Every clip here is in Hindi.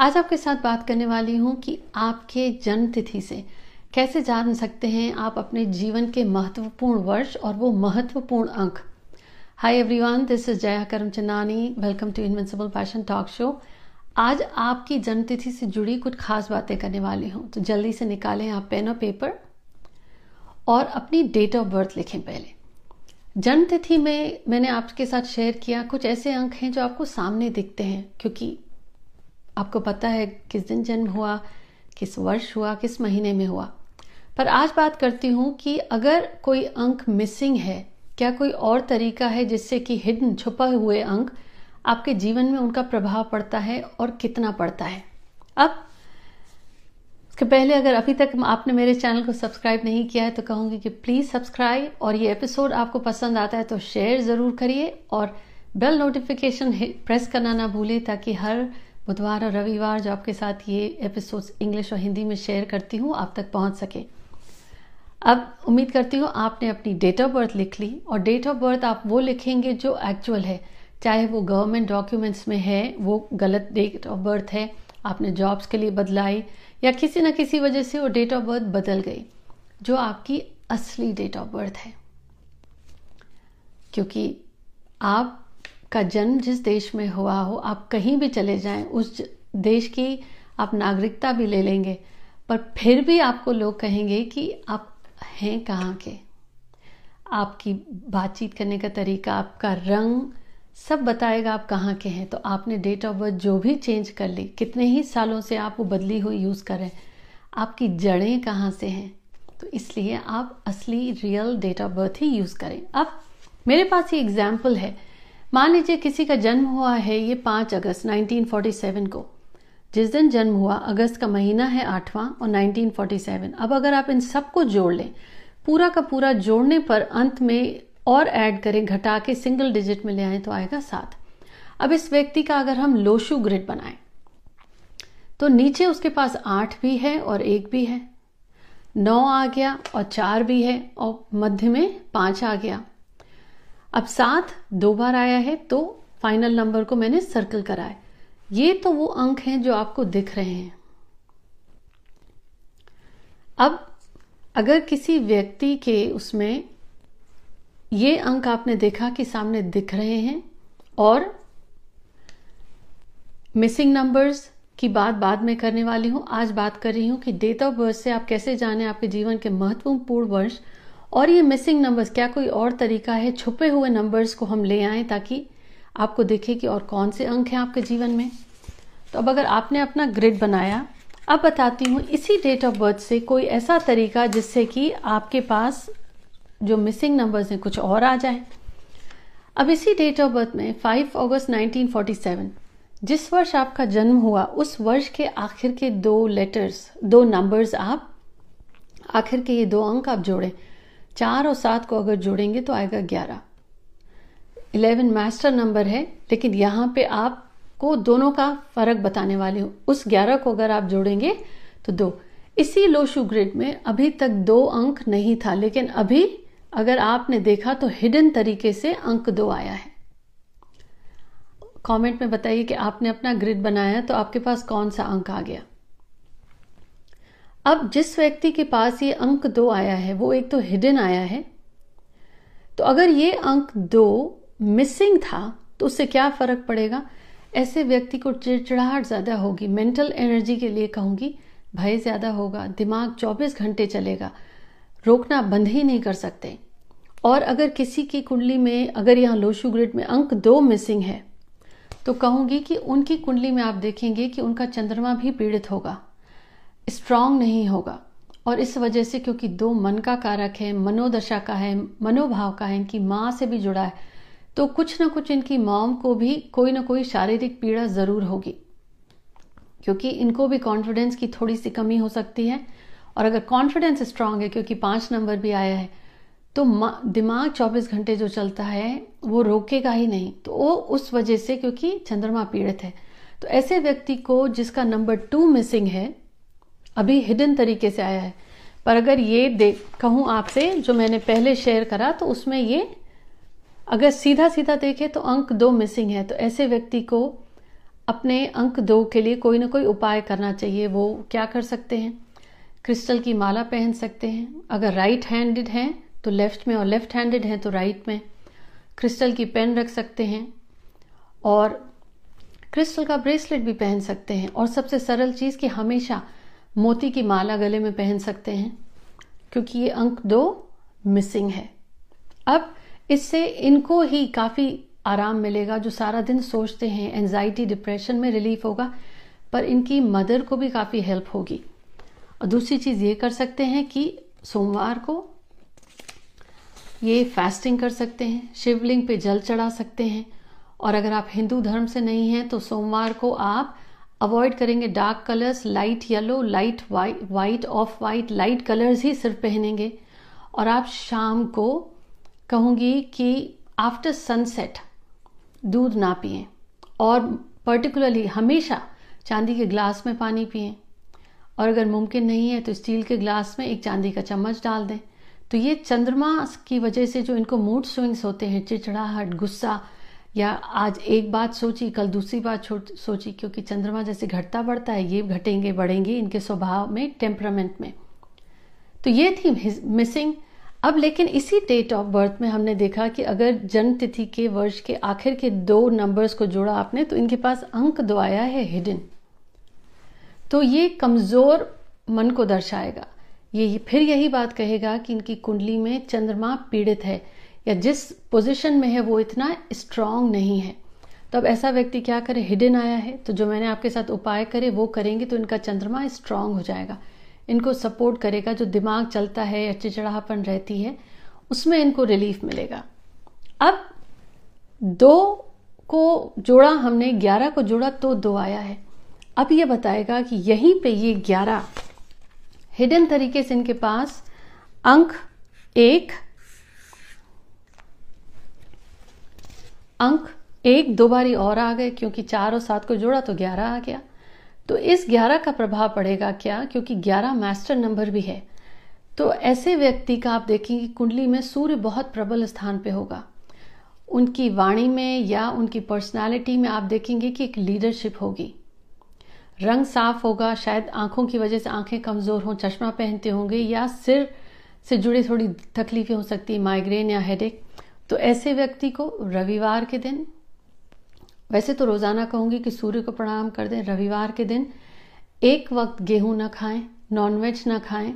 आज आपके साथ बात करने वाली हूँ कि आपके जन्म तिथि से कैसे जान सकते हैं आप अपने जीवन के महत्वपूर्ण वर्ष और वो महत्वपूर्ण अंक। Hi everyone this is Jaya Karamchandani welcome to invincible passion talk show आज आपकी जन्म तिथि से जुड़ी कुछ खास बातें करने वाली हूँ। तो जल्दी से निकालें आप पेन और पेपर और अपनी डेट ऑफ़ बर्थ लिखें पहले। जन्म तिथि में मैंने आपके साथ शेयर किया कुछ ऐसे अंक हैं जो आपको सामने दिखते हैं, क्योंकि आपको पता है किस दिन जन्म हुआ, किस वर्ष हुआ, किस महीने में हुआ। पर आज बात करती हूँ कि अगर कोई अंक मिसिंग है, क्या कोई और तरीका है जिससे कि हिडन छुपा हुए अंक आपके जीवन में उनका प्रभाव पड़ता है और कितना पड़ता है? अब, इसके पहले अगर अभी तक आपने मेरे चैनल को सब्सक्राइब नहीं किया है तो कहूँगी कि प्लीज़ सब्सक्राइब और ये एपिसोड आपको पसंद आता है तो शेयर ज़रूर करिए और बेल नोटिफिकेशन प्रेस करना ना भूलिए ताकि हर बुधवार और रविवार जो आपके साथ ये एपिसोड इंग्लिश और हिंदी में शेयर करती हूँ, आप तक पहुँच सके। अब उम्मीद करती हूँ आपने अपनी डेट ऑफ़ बर्थ लिख ली और डेट ऑफ़ बर्थ आप वो लिखेंगे जो एक्चुअल है। चाहे वो गवर्नमेंट डॉक्यूमेंट्स में है, वो गलत डेट ऑफ़ बर्थ है, आपने जॉब्स के लिए बदलाई या किसी न किसी वजह से वो डेट ऑफ़ बर्थ बदल गई, जो आपकी असली डेट ऑफ़ बर्थ है। क्योंकि आप का जन्म जिस देश में हुआ हो, आप कहीं भी चले जाएँ, उस देश की आप नागरिकता भी ले लेंगे। पर फिर भी आपको लोग कहेंगे कि आप हैं कहाँ के? आपकी बातचीत करने का तरीका, आपका रंग सब बताएगा आप कहाँ के हैं। तो आपने डेट ऑफ़ बर्थ जो भी चेंज कर ली, कितने ही सालों से आप वो बदली हुई यूज़ कर आपकी जड़ें कहाँ से हैं? तो इसलिए आप असली रियल डेट ऑफ़ बर्थ ही यूज़ करें। अब मेरे पास ये एग्ज़ाम्पल है। मान लीजिए किसी का जन्म हुआ है ये पाँच अगस्त 1947 को। जिस दिन जन्म हुआ, अगस्त का महीना है आठवां और 1947 अब अगर आप इन सबको जोड़ लें, पूरा का पूरा जोड़ने पर अंत में और ऐड करें, घटा के सिंगल डिजिट में ले आए तो आएगा सात। अब इस व्यक्ति का अगर हम लोशु ग्रिड बनाएँ तो नीचे उसके पास आठ भी है और एक भी है। नौ आ गया और चार भी है और मध्य में पाँच आ गया। अब सात दो बार आया है तो फाइनल नंबर को मैंने सर्कल करा है। ये तो वो अंक हैं जो आपको दिख रहे हैं। अब अगर किसी व्यक्ति के उसमें ये अंक आपने देखा कि सामने दिख रहे हैं, और मिसिंग नंबर्स की बात बाद में करने वाली हूँ, आज बात कर रही हूँ कि डेट ऑफ़ बर्थ से आप कैसे जाने आपके जीवन के महत्वपूर्ण वर्ष और ये मिसिंग नंबर्स क्या कोई और तरीका है? छुपे हुए नंबर्स को हम ले आए ताकि आपको देखे कि और कौन से अंक हैं आपके जीवन में। तो अब अगर आपने अपना ग्रिड बनाया, अब बताती हूँ, इसी डेट ऑफ़ बर्थ से कोई ऐसा तरीका जिससे कि आपके पास जो मिसिंग नंबर्स हैं, कुछ और आ जाए। अब इसी डेट ऑफ़ बर्थ में 5 अगस्त 1947 जिस वर्ष आपका जन्म हुआ, उस वर्ष के आखिर के दो लेटर्स दो नंबर्स आप, आखिर के ये दो अंक आप जोड़ें। चार और सात को अगर जोड़ेंगे तो आएगा ग्यारह। इलेवन मास्टर नंबर है, लेकिन यहाँ पे आपको दोनों का फ़र्क बताने वाले हूँ। उस ग्यारह को अगर आप जोड़ेंगे तो दो। इसी लोशु ग्रिड में अभी तक दो अंक नहीं था, लेकिन अभी अगर आपने देखा तो हिडन तरीके से अंक दो आया है। कमेंट में बताइए कि आपने अपना ग्रिड बनाया तो आपके पास कौन सा अंक आ गया? अब जिस व्यक्ति के पास ये अंक दो आया है, वो एक तो हिडन आया है। तो अगर ये अंक दो मिसिंग था तो उससे क्या फ़र्क पड़ेगा? ऐसे व्यक्ति को चिड़चिड़ाहट ज़्यादा होगी। मेंटल एनर्जी के लिए कहूँगी, भय ज़्यादा होगा, दिमाग 24 घंटे चलेगा। रोकना बंद ही नहीं कर सकते। और अगर किसी की कुंडली में, अगर यहाँ लोशु ग्रिड में अंक दो मिसिंग है तो कहूँगी कि उनकी कुंडली में आप देखेंगे कि उनका चंद्रमा भी पीड़ित होगा। स्ट्रांग नहीं होगा। और इस वजह से क्योंकि दो मन का कारक है, मनोदशा का है, मनोभाव का है, इनकी माँ से भी जुड़ा है तो कुछ ना कुछ इनकी मॉम को भी कोई ना कोई शारीरिक पीड़ा ज़रूर होगी। क्योंकि इनको भी कॉन्फिडेंस की थोड़ी सी कमी हो सकती है। और अगर कॉन्फिडेंस स्ट्रांग है, क्योंकि पाँच नंबर भी आया है तो दिमाग 24 घंटे जो चलता है, वो रोकेगा ही नहीं। तो वो उस वजह से क्योंकि चंद्रमा पीड़ित है। तो ऐसे व्यक्ति को जिसका नंबर टू मिसिंग है अभी हिडन तरीके से आया है। पर अगर ये देख कहूँ आपसे, जो मैंने पहले शेयर करा तो उसमें ये, अगर सीधा सीधा देखे तो अंक दो मिसिंग है। तो ऐसे व्यक्ति को अपने अंक दो के लिए कोई ना कोई उपाय करना चाहिए। वो क्या कर सकते हैं? क्रिस्टल की माला पहन सकते हैं। अगर राइट हैंडेड हैं तो लेफ़्ट में, और लेफ़्ट हैंडेड हैं तो राइट में। क्रिस्टल की पेन रख सकते हैं। और क्रिस्टल का ब्रेसलेट भी पहन सकते हैं। और सबसे सरल चीज़ कि हमेशा मोती की माला गले में पहन सकते हैं, क्योंकि ये अंक दो मिसिंग है। अब इससे इनको ही काफ़ी आराम मिलेगा, जो सारा दिन सोचते हैं एनजाइटी डिप्रेशन में रिलीफ होगा, पर इनकी मदर को भी काफ़ी हेल्प होगी। और दूसरी चीज़ ये कर सकते हैं कि सोमवार को ये फास्टिंग कर सकते हैं, शिवलिंग पे जल चढ़ा सकते हैं, और अगर आप हिंदू धर्म से नहीं हैं तो सोमवार को आप अवॉइड करेंगे dark colours light yellow light white off white light colours ही सिर्फ़ पहनेंगे। और आप शाम को कहूँगी कि आफ्टर सनसेट दूध ना पिए। और पर्टिकुलरली हमेशा चांदी के ग्लास में पानी पिए। और अगर मुमकिन नहीं है तो स्टील के ग्लास में एक चांदी का चम्मच डाल दें। तो ये चंद्रमा की वजह से जो इनको मूड स्विंग्स होते हैं, चिड़चिड़ाहट, गुस्सा या आज एक बात सोची, कल दूसरी बात सोची, क्योंकि चंद्रमा जैसे घटता बढ़ता है, ये घटेंगे, बढ़ेंगे इनके स्वभाव में टेम्परामेंट में। तो ये थी मिसिंग अब लेकिन इसी डेट ऑफ़ बर्थ में हमने देखा कि अगर जन्म तिथि के वर्ष के आखिर के दो नंबर्स को जोड़ा आपने तो इनके पास अंक दो आया है हिडन तो ये कमज़ोर मन को दर्शाएगा। ये फिर यही बात कहेगा कि इनकी कुंडली में चंद्रमा पीड़ित है। या जिस पोजीशन में है वो इतना स्ट्रांग नहीं है। तो अब ऐसा व्यक्ति क्या करे? हिडन आया है तो जो मैंने आपके साथ उपाय करे, वो करेंगे तो इनका चंद्रमा स्ट्रांग हो जाएगा। इनको सपोर्ट करेगा, जो दिमाग चलता है या चिचड़ापन रहती है, उसमें इनको रिलीफ मिलेगा। अब दो को जोड़ा हमने, ग्यारह को जोड़ा तो दो आया है। अब ये बताएगा कि यहीं पे ये ग्यारह हिडन तरीके से इनके पास, अंक एक अंक एक दो बारी और आ गए, क्योंकि चार और सात को जोड़ा तो ग्यारह आ गया। तो इस ग्यारह का प्रभाव पड़ेगा क्या? क्योंकि ग्यारह मास्टर नंबर भी है। तो ऐसे व्यक्ति का आप देखेंगे कुंडली में सूर्य बहुत प्रबल स्थान पे होगा। उनकी वाणी में या उनकी पर्सनालिटी में आप देखेंगे कि एक लीडरशिप होगी। रंग साफ़ होगा, शायद आँखों की वजह से आँखें कमज़ोर हों, चश्मा पहनते होंगे, या सिर से जुड़ी थोड़ी तकलीफें हो सकती माइग्रेन या हेडेक तो ऐसे व्यक्ति को रविवार के दिन, वैसे तो रोज़ाना कहूँगी कि सूर्य को प्रणाम कर दें, रविवार के दिन एक वक्त गेहूँ ना खाएँ नॉनवेज ना खाएँ,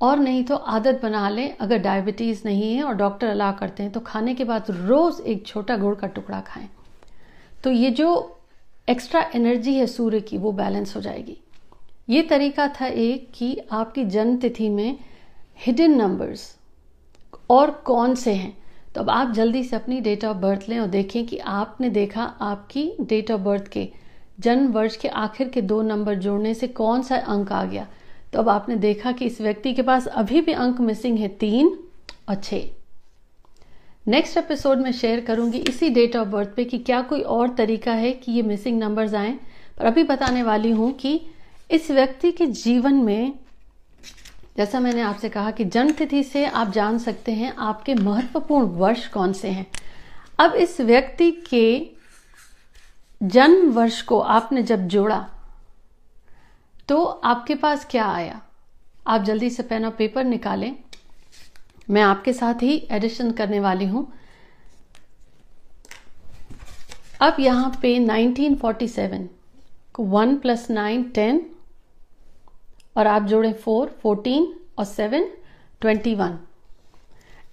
और नहीं तो आदत बना लें, अगर डायबिटीज़ नहीं है और डॉक्टर अला करते हैं तो खाने के बाद रोज़ एक छोटा गुड़ का टुकड़ा खाएँ। तो ये जो एक्स्ट्रा एनर्जी है सूर्य की, वो बैलेंस हो जाएगी। ये तरीका था एक कि आपकी जन्म तिथि में हिडन नंबर्स और कौन से हैं? तो अब आप जल्दी से अपनी डेट ऑफ़ बर्थ लें और देखें कि आपने देखा आपकी डेट ऑफ़ बर्थ के जन्म वर्ष के आखिर के दो नंबर जोड़ने से कौन सा अंक आ गया? तो अब आपने देखा कि इस व्यक्ति के पास अभी भी अंक मिसिंग है तीन और छः नेक्स्ट एपिसोड में शेयर करूँगी इसी डेट ऑफ़ बर्थ पे कि क्या कोई और तरीका है कि ये मिसिंग नंबर्स आए। पर अभी बताने वाली हूँ कि इस व्यक्ति के जीवन में जैसा मैंने आपसे कहा कि जन्म तिथि से आप जान सकते हैं आपके महत्वपूर्ण वर्ष कौन से हैं। अब इस व्यक्ति के जन्म वर्ष को आपने जब जोड़ा तो आपके पास क्या आया? आप जल्दी से पेन और पेपर निकालें। मैं आपके साथ ही एडिशन करने वाली हूँ। अब यहाँ पे 1947 को वन प्लस नाइन टेन और आप जोड़ें फोर फोर्टीन और सेवन ट्वेंटी वन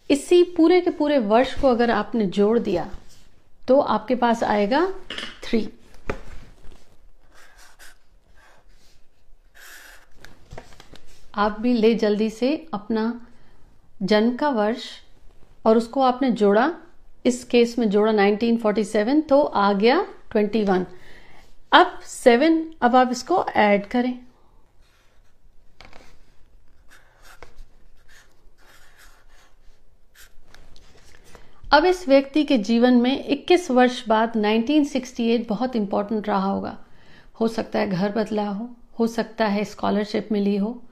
इसी पूरे के पूरे वर्ष को अगर आपने जोड़ दिया तो आपके पास आएगा थ्री आप भी ले जल्दी से अपना जन्म का वर्ष और उसको आपने जोड़ा। इस केस में जोड़ा 1947 तो आ गया 21 अब सेवन अब आप इसको ऐड करें। अब इस व्यक्ति के जीवन में 21 वर्ष बाद 1968 बहुत इंपॉर्टेंट रहा होगा। हो सकता है घर बदला हो हो सकता है स्कॉलरशिप मिली हो।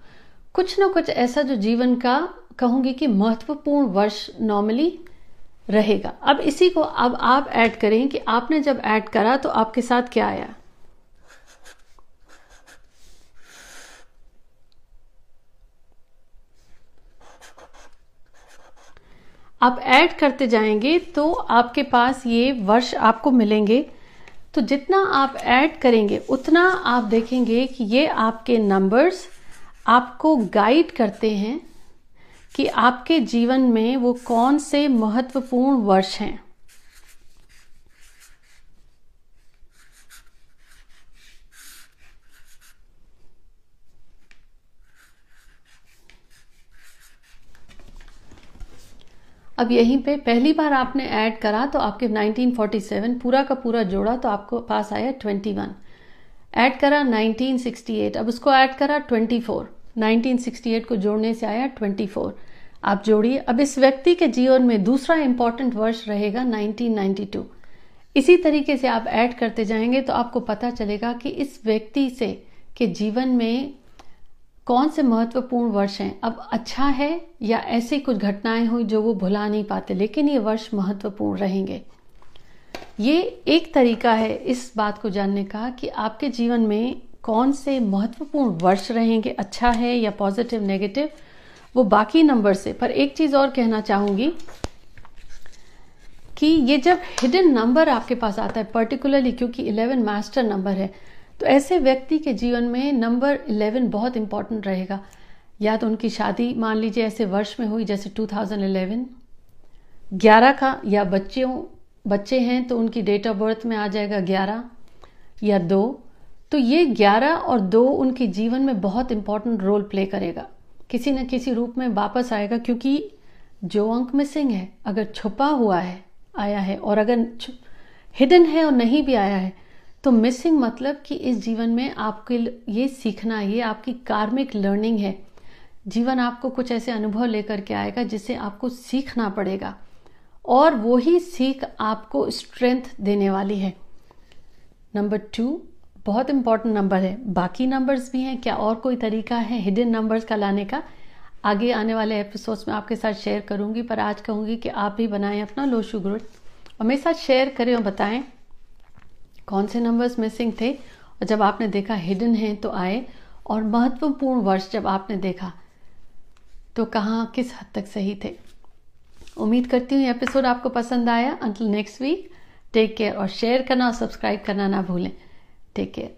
कुछ ना कुछ ऐसा जो जीवन का, कहूँगी कि महत्वपूर्ण वर्ष नॉर्मली रहेगा। अब इसी को अब आप ऐड करें कि आपने जब ऐड करा तो आपके साथ क्या आया? आप ऐड करते जाएँगे तो आपके पास ये वर्ष आपको मिलेंगे। तो जितना आप ऐड करेंगे, उतना आप देखेंगे कि ये आपके नंबर्स आपको गाइड करते हैं कि आपके जीवन में वो कौन से महत्वपूर्ण वर्ष हैं। अब यहीं पे पहली बार आपने ऐड करा तो आपके 1947 पूरा का पूरा जोड़ा तो आपको पास आया 21 ऐड करा 1968 अब उसको ऐड करा 24 1968 को जोड़ने से आया 24 आप जोड़िए। अब इस व्यक्ति के जीवन में दूसरा इंपॉर्टेंट वर्ष रहेगा 1992 इसी तरीके से आप ऐड करते जाएँगे तो आपको पता चलेगा कि इस व्यक्ति से, के जीवन में कौन से महत्वपूर्ण वर्ष हैं? अब अच्छा है या ऐसी कुछ घटनाएँ हुई जो वो भुला नहीं पाते, लेकिन ये वर्ष महत्वपूर्ण रहेंगे। ये एक तरीका है इस बात को जानने का कि आपके जीवन में कौन से महत्वपूर्ण वर्ष रहेंगे अच्छा है या पॉजिटिव, नेगेटिव, वो बाकी नंबर से। पर एक चीज़ और कहना चाहूँगी कि ये जब हिडन नंबर आपके पास आता है पर्टिकुलरली क्योंकि इलेवन मास्टर नंबर है तो ऐसे व्यक्ति के जीवन में नंबर इलेवन बहुत इंपॉर्टेंट रहेगा। या तो उनकी शादी, मान लीजिए ऐसे वर्ष में हुई, जैसे 2011 ग्यारह का, या बच्चों बच्चे हैं तो उनकी डेट ऑफ़ बर्थ में आ जाएगा ग्यारह, या दो। तो ये ग्यारह और दो उनके जीवन में बहुत इंपॉर्टेंट रोल प्ले करेगा। किसी न किसी रूप में वापस आएगा, क्योंकि जो अंक मिसिंग है, अगर छुपा हुआ है, आया है, और अगर हिडन है और नहीं भी आया है तो मिसिंग मतलब कि इस जीवन में आपके ये सीखना, ये आपकी कार्मिक लर्निंग है। जीवन आपको कुछ ऐसे अनुभव लेकर के आएगा जिसे आपको सीखना पड़ेगा। और वही सीख आपको स्ट्रेंथ देने वाली है। नंबर टू बहुत इंपॉर्टेंट नंबर है। बाकी नंबर्स भी हैं, क्या और कोई तरीका है हिडन नंबर्स का लाने का? आगे आने वाले एपिसोड्स में आपके साथ शेयर करूँगी, पर आज कहूँगी कि आप भी बनाएँ अपना लोशु ग्रुड और मेरे साथ शेयर करें और बताएँ। कौन से नंबर्स मिसिंग थे? और जब आपने देखा हिडन है तो आए। और महत्वपूर्ण वर्ष जब आपने देखा तो कहाँ, किस हद तक सही थे? उम्मीद करती हूँ ये एपिसोड आपको पसंद आया। Until next week take care और शेयर करना और सब्सक्राइब करना ना भूलें। Take care